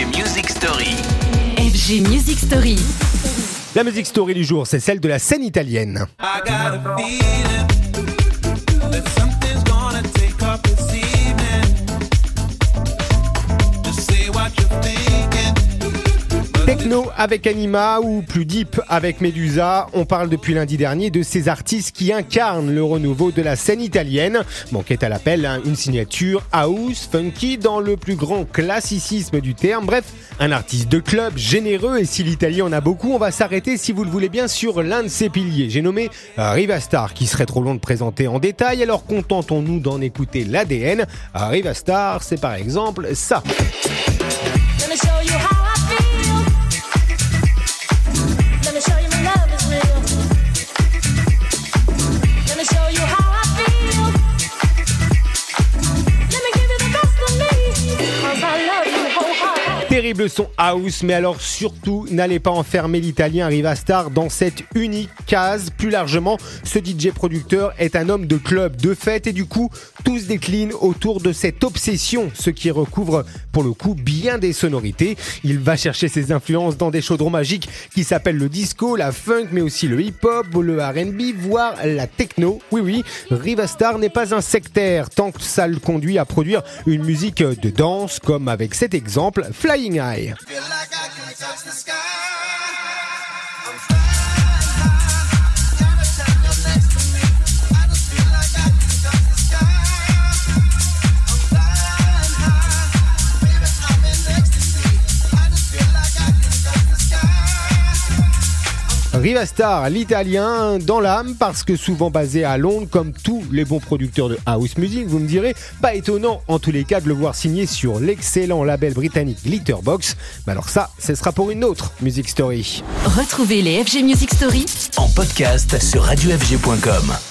FG Music Story. FG Music Story. La musique story du jour, c'est celle de la scène italienne. I got a Techno avec Anima ou plus deep avec Medusa, on parle depuis lundi dernier de ces artistes qui incarnent le renouveau de la scène italienne. Manquait à l'appel hein, une signature house, funky dans le plus grand classicisme du terme. Bref, un artiste de club généreux et si l'Italie en a beaucoup, on va s'arrêter si vous le voulez bien sur l'un de ses piliers. J'ai nommé euh, Rivastar qui serait trop long de présenter en détail, alors contentons-nous d'en écouter l'ADN. Euh, Rivastar, c'est par exemple ça. Let me show you how Terrible son house, mais alors surtout, n'allez pas enfermer l'italien Rivastar dans cette unique case. Plus largement, ce DJ producteur est un homme de club, de fête, et du coup, tout se décline autour de cette obsession, ce qui recouvre pour le coup bien des sonorités. Il va chercher ses influences dans des chaudrons magiques qui s'appellent le disco, la funk, mais aussi le hip-hop, le R&B, voire la techno. Oui, oui, Rivastar n'est pas un sectaire, tant que ça le conduit à produire une musique de danse, comme avec cet exemple, Flying Morning Eye. Rivastar, l'italien dans l'âme, parce que souvent basé à Londres, comme tous les bons producteurs de house music, vous me direz, pas étonnant en tous les cas de le voir signer sur l'excellent label britannique Glitterbox. Mais alors ça, ce sera pour une autre Music Story. Retrouvez les FG Music Story En podcast sur radiofg.com.